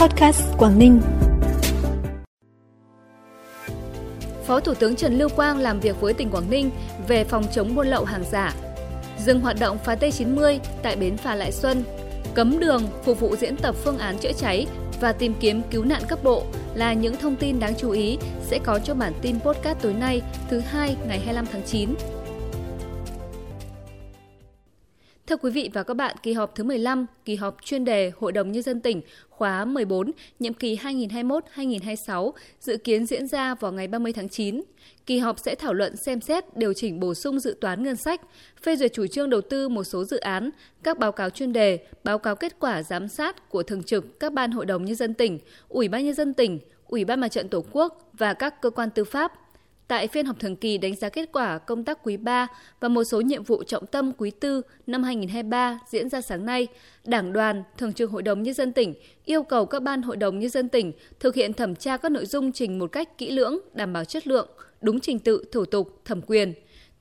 Podcast Quảng Ninh. Phó Thủ tướng Trần Lưu Quang làm việc với tỉnh Quảng Ninh về phòng chống buôn lậu hàng giả. Dừng hoạt động phá T90 tại bến phà Lại Xuân. Cấm đường phục vụ diễn tập phương án chữa cháy và tìm kiếm cứu nạn cấp bộ là những thông tin đáng chú ý sẽ có trong bản tin podcast tối nay thứ hai ngày 25 tháng 9. Thưa quý vị và các bạn, kỳ họp thứ 15, kỳ họp chuyên đề Hội đồng Nhân dân tỉnh khóa 14, nhiệm kỳ 2021-2026 dự kiến diễn ra vào ngày 30 tháng 9. Kỳ họp sẽ thảo luận xem xét điều chỉnh bổ sung dự toán ngân sách, phê duyệt chủ trương đầu tư một số dự án, các báo cáo chuyên đề, báo cáo kết quả giám sát của thường trực các ban hội đồng nhân dân tỉnh, Ủy ban nhân dân tỉnh, Ủy ban Mặt trận Tổ quốc và các cơ quan tư pháp – Tại phiên họp thường kỳ đánh giá kết quả công tác quý 3 và một số nhiệm vụ trọng tâm quý 4 năm 2023 diễn ra sáng nay, Đảng đoàn, Thường trực Hội đồng Nhân dân tỉnh yêu cầu các ban Hội đồng Nhân dân tỉnh thực hiện thẩm tra các nội dung trình một cách kỹ lưỡng, đảm bảo chất lượng, đúng trình tự, thủ tục, thẩm quyền.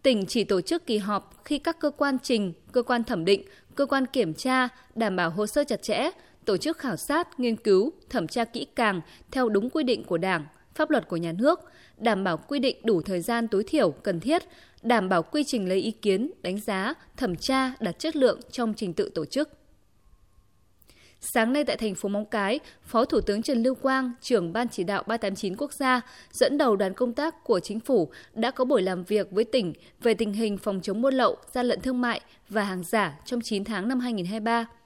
Tỉnh chỉ tổ chức kỳ họp khi các cơ quan trình, cơ quan thẩm định, cơ quan kiểm tra đảm bảo hồ sơ chặt chẽ, tổ chức khảo sát, nghiên cứu, thẩm tra kỹ càng theo đúng quy định của Đảng, pháp luật của nhà nước, đảm bảo quy định đủ thời gian tối thiểu cần thiết, đảm bảo quy trình lấy ý kiến, đánh giá, thẩm tra đạt chất lượng trong trình tự tổ chức. Sáng nay tại thành phố Móng Cái, Phó Thủ tướng Trần Lưu Quang, trưởng Ban chỉ đạo 389 quốc gia, dẫn đầu đoàn công tác của chính phủ đã có buổi làm việc với tỉnh về tình hình phòng chống buôn lậu, gian lận thương mại và hàng giả trong 9 tháng năm 2023.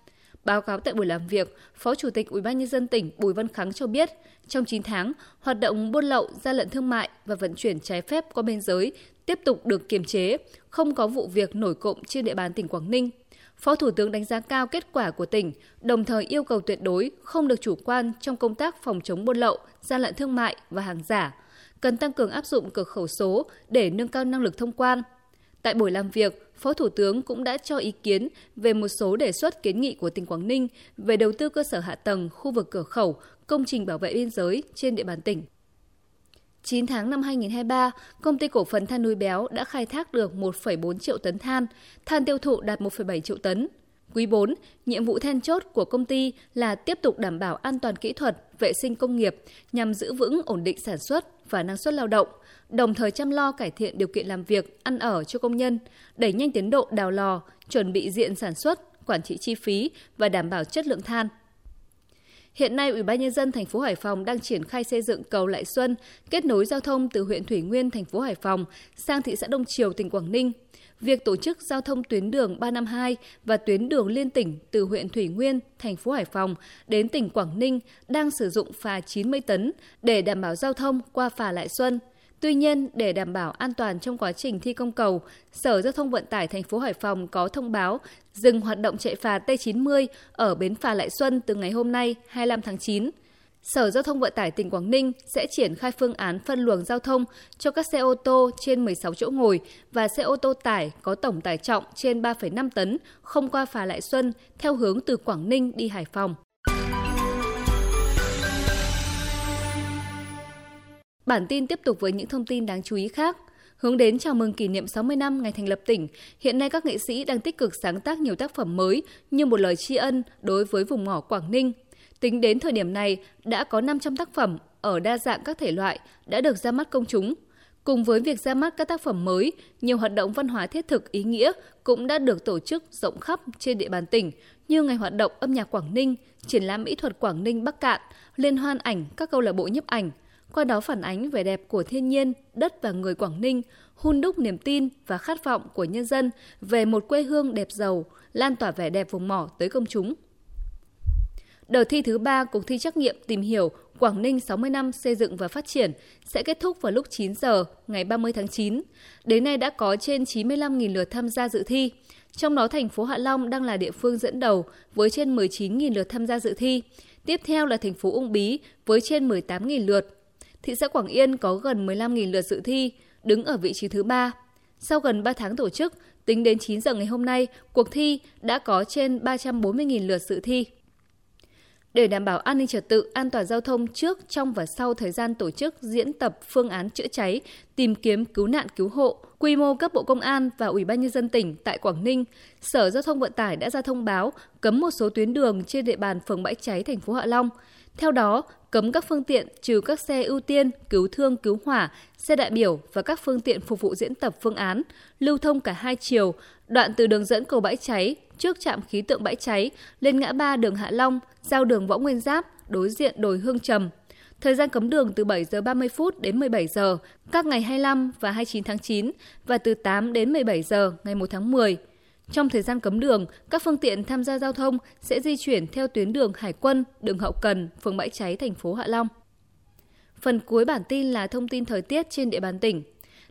Báo cáo tại buổi làm việc, Phó Chủ tịch Ủy ban nhân dân tỉnh Bùi Văn Kháng cho biết, trong 9 tháng, hoạt động buôn lậu, gian lận thương mại và vận chuyển trái phép qua biên giới tiếp tục được kiềm chế, không có vụ việc nổi cộng trên địa bàn tỉnh Quảng Ninh. Phó Thủ tướng đánh giá cao kết quả của tỉnh, đồng thời yêu cầu tuyệt đối không được chủ quan trong công tác phòng chống buôn lậu, gian lận thương mại và hàng giả, cần tăng cường áp dụng cửa khẩu số để nâng cao năng lực thông quan. Tại buổi làm việc, Phó Thủ tướng cũng đã cho ý kiến về một số đề xuất kiến nghị của tỉnh Quảng Ninh về đầu tư cơ sở hạ tầng khu vực cửa khẩu, công trình bảo vệ biên giới trên địa bàn tỉnh. 9 tháng năm 2023, công ty cổ phần than núi béo đã khai thác được 1,4 triệu tấn than, than tiêu thụ đạt 1,7 triệu tấn. Quý 4, nhiệm vụ then chốt của công ty là tiếp tục đảm bảo an toàn kỹ thuật, vệ sinh công nghiệp nhằm giữ vững ổn định sản xuất và năng suất lao động, đồng thời chăm lo cải thiện điều kiện làm việc, ăn ở cho công nhân, đẩy nhanh tiến độ đào lò, chuẩn bị diện sản xuất, quản trị chi phí và đảm bảo chất lượng than. Hiện nay, Ủy ban nhân dân thành phố Hải Phòng đang triển khai xây dựng cầu Lại Xuân, kết nối giao thông từ huyện Thủy Nguyên thành phố Hải Phòng sang thị xã Đông Triều tỉnh Quảng Ninh. Việc tổ chức giao thông tuyến đường 352 và tuyến đường liên tỉnh từ huyện Thủy Nguyên, thành phố Hải Phòng đến tỉnh Quảng Ninh đang sử dụng phà 90 tấn để đảm bảo giao thông qua phà Lại Xuân – Tuy nhiên, để đảm bảo an toàn trong quá trình thi công cầu, Sở Giao thông Vận tải thành phố Hải Phòng có thông báo dừng hoạt động chạy phà T90 ở bến phà Lại Xuân từ ngày hôm nay 25 tháng 9. Sở Giao thông Vận tải tỉnh Quảng Ninh sẽ triển khai phương án phân luồng giao thông cho các xe ô tô trên 16 chỗ ngồi và xe ô tô tải có tổng tải trọng trên 3,5 tấn không qua phà Lại Xuân theo hướng từ Quảng Ninh đi Hải Phòng. Bản tin tiếp tục với những thông tin đáng chú ý khác. Hướng đến chào mừng kỷ niệm 60 năm ngày thành lập tỉnh, hiện nay các nghệ sĩ đang tích cực sáng tác nhiều tác phẩm mới như một lời tri ân đối với vùng mỏ Quảng Ninh. Tính đến thời điểm này, đã có 500 tác phẩm ở đa dạng các thể loại đã được ra mắt công chúng. Cùng với việc ra mắt các tác phẩm mới, nhiều hoạt động văn hóa thiết thực ý nghĩa cũng đã được tổ chức rộng khắp trên địa bàn tỉnh như Ngày hoạt động âm nhạc Quảng Ninh, triển lãm mỹ thuật Quảng Ninh Bắc Cạn, liên hoan ảnh các câu lạc bộ nhiếp ảnh, qua đó phản ánh vẻ đẹp của thiên nhiên, đất và người Quảng Ninh, hun đúc niềm tin và khát vọng của nhân dân về một quê hương đẹp giàu, lan tỏa vẻ đẹp vùng mỏ tới công chúng. Đợt thi thứ ba cuộc thi trắc nghiệm tìm hiểu Quảng Ninh 60 năm xây dựng và phát triển sẽ kết thúc vào lúc 9 giờ ngày 30 tháng 9. Đến nay đã có trên 95.000 lượt tham gia dự thi. Trong đó thành phố Hạ Long đang là địa phương dẫn đầu với trên 19.000 lượt tham gia dự thi. Tiếp theo là thành phố Ung Bí với trên 18.000 lượt thị xã Quảng Yên có gần 15.000 lượt dự thi, đứng ở vị trí thứ ba. Sau gần 3 tháng tổ chức, tính đến 9 giờ ngày hôm nay, cuộc thi đã có trên 340.000 lượt dự thi. Để đảm bảo an ninh trật tự, an toàn giao thông trước, trong và sau thời gian tổ chức diễn tập phương án chữa cháy tìm kiếm cứu nạn cứu hộ, quy mô cấp Bộ Công an và Ủy ban Nhân dân tỉnh tại Quảng Ninh, Sở Giao thông Vận tải đã ra thông báo cấm một số tuyến đường trên địa bàn phường Bãi Cháy, thành phố Hạ Long. Theo đó, cấm các phương tiện trừ các xe ưu tiên, cứu thương, cứu hỏa, xe đại biểu và các phương tiện phục vụ diễn tập phương án, lưu thông cả hai chiều, đoạn từ đường dẫn cầu Bãi Cháy trước trạm khí tượng Bãi Cháy lên ngã ba đường Hạ Long, giao đường Võ Nguyên Giáp, đối diện đồi Hương Trầm. Thời gian cấm đường từ 7 giờ 30 phút đến 17 giờ các ngày 25 và 29 tháng 9 và từ 8 đến 17 giờ ngày 1 tháng 10. Trong thời gian cấm đường, các phương tiện tham gia giao thông sẽ di chuyển theo tuyến đường Hải quân, đường Hậu Cần, phường Bãi Cháy, thành phố Hạ Long. Phần cuối bản tin là thông tin thời tiết trên địa bàn tỉnh.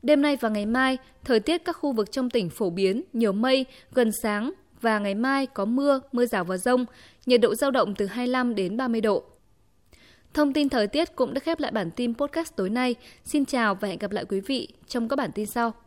Đêm nay và ngày mai, thời tiết các khu vực trong tỉnh phổ biến, nhiều mây, gần sáng và ngày mai có mưa, mưa rào và rông, nhiệt độ giao động từ 25 đến 30 độ. Thông tin thời tiết cũng đã khép lại bản tin podcast tối nay. Xin chào và hẹn gặp lại quý vị trong các bản tin sau.